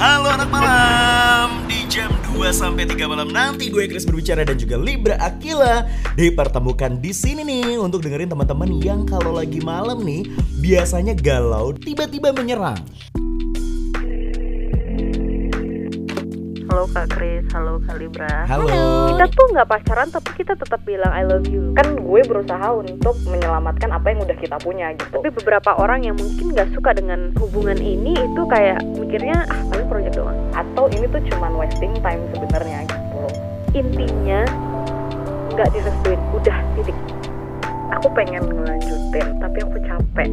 Halo anak malam. Di jam 2 sampai 3 malam nanti gue Chris berbicara dan juga Libra Akila Dipertemukan di sini nih Untuk dengerin teman-teman yang kalau lagi malam nih Biasanya galau tiba-tiba menyerang Halo Kak Kris, halo Kak Libra. Halo. Kita tuh nggak pacaran tapi kita tetap bilang I love you. Kan gue berusaha untuk menyelamatkan apa yang udah kita punya gitu. Tapi beberapa orang yang mungkin nggak suka dengan hubungan ini Itu kayak mikirnya ah paling project doang. Atau ini tuh cuman wasting time sebenarnya gitu. Loh Intinya nggak direstuin, udah titik. Aku pengen ngelanjutin tapi aku capek